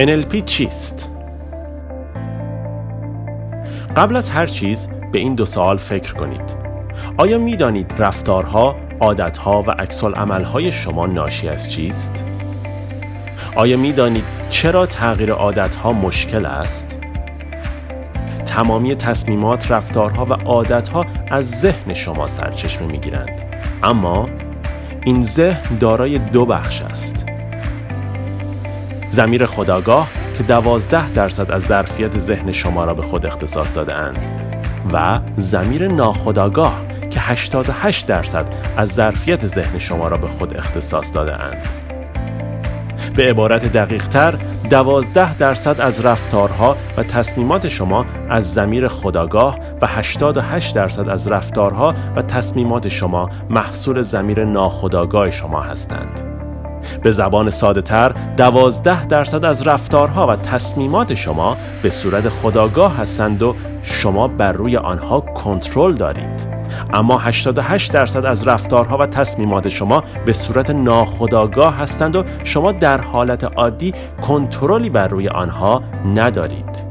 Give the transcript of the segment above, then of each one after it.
NLP چیست؟ قبل از هر چیز به این دو سوال فکر کنید آیا می دانید رفتارها، عادتها و عکس عملهای شما ناشی از چیست؟ آیا می دانید چرا تغییر عادتها مشکل است؟ تمامی تصمیمات، رفتارها و عادتها از ذهن شما سرچشمه می گیرند. اما این ذهن دارای دو بخش است. زمیر خداگاه که دوازده درصد از ظرفیت ذهن شما را به خود اختصاص داده اند و زمیر ناخداگاه که 88 درصد از ظرفیت ذهن شما را به خود اختصاص داده اند. به عبارت دقیق تر دوازده درصد از رفتارها و تصمیمات شما از زمیر خداگاه و 88 درصد از رفتارها و تصمیمات شما محصول زمیر ناخداگاه شما هستند. به زبان ساده تر دوازده درصد از رفتارها و تصمیمات شما به صورت خداگاه هستند و شما بر روی آنها کنترل دارید. اما 88 درصد از رفتارها و تصمیمات شما به صورت ناخودآگاه هستند و شما در حالت عادی کنترلی بر روی آنها ندارید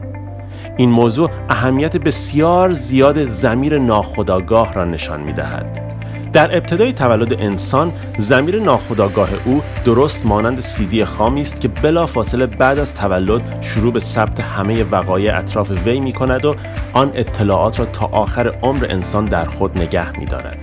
این موضوع اهمیت بسیار زیاد زمیر ناخودآگاه را نشان می دهد. در ابتدای تولد انسان زمیر ناخودآگاه او درست مانند سیدی خامی است که بلا فاصله بعد از تولد شروع به ثبت همه وقایع اطراف وی می کند و آن اطلاعات را تا آخر عمر انسان در خود نگه می دارد.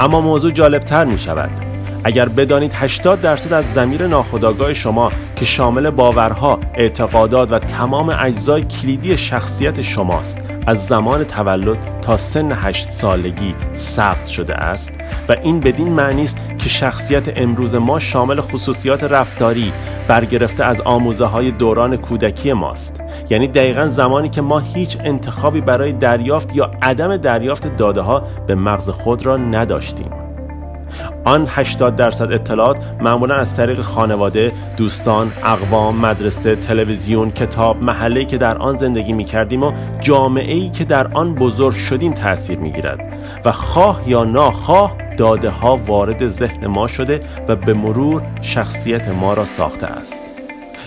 اما موضوع جالبتر می شود اگر بدانید 80 درصد از زمیر ناخودآگاه شما که شامل باورها، اعتقادات و تمام اجزای کلیدی شخصیت شماست از زمان تولد تا سن 8 سالگی ثبت شده است و این بدین معنی است که شخصیت امروز ما شامل خصوصیات رفتاری برگرفته از آموزه های دوران کودکی ماست. یعنی دقیقا زمانی که ما هیچ انتخابی برای دریافت یا عدم دریافت داده ها به مغز خود را نداشتیم. آن 80 درصد اطلاعات معمولا از طریق خانواده، دوستان، اقوام، مدرسه، تلویزیون، کتاب، محله که در آن زندگی می کردیم و جامعه ای که در آن بزرگ شدیم تاثیر می گیرد و خواه یا ناخواه داده ها وارد ذهن ما شده و به مرور شخصیت ما را ساخته است.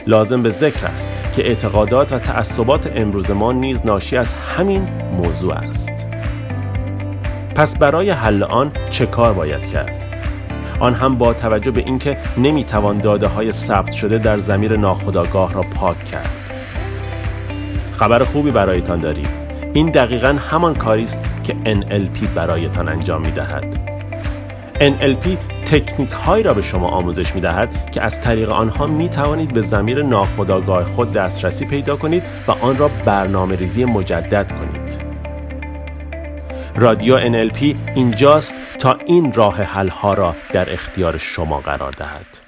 لازم به ذکر است که اعتقادات و تعصبات امروز ما نیز ناشی از همین موضوع است. پس برای حل آن چه کار باید کرد؟ آن هم با توجه به اینکه نمی‌توان داده های ثبت شده در زمیر ناخودآگاه را پاک کرد خبر خوبی برایتان داریم این دقیقا همان کاری است که NLP برایتان انجام می دهد. NLP تکنیک هایی را به شما آموزش می دهد که از طریق آنها می توانید به زمیر ناخودآگاه خود دسترسی پیدا کنید و آن را برنامه ریزی مجدد کنید. رادیو NLP اینجاست تا این راه حل ها را در اختیار شما قرار دهد.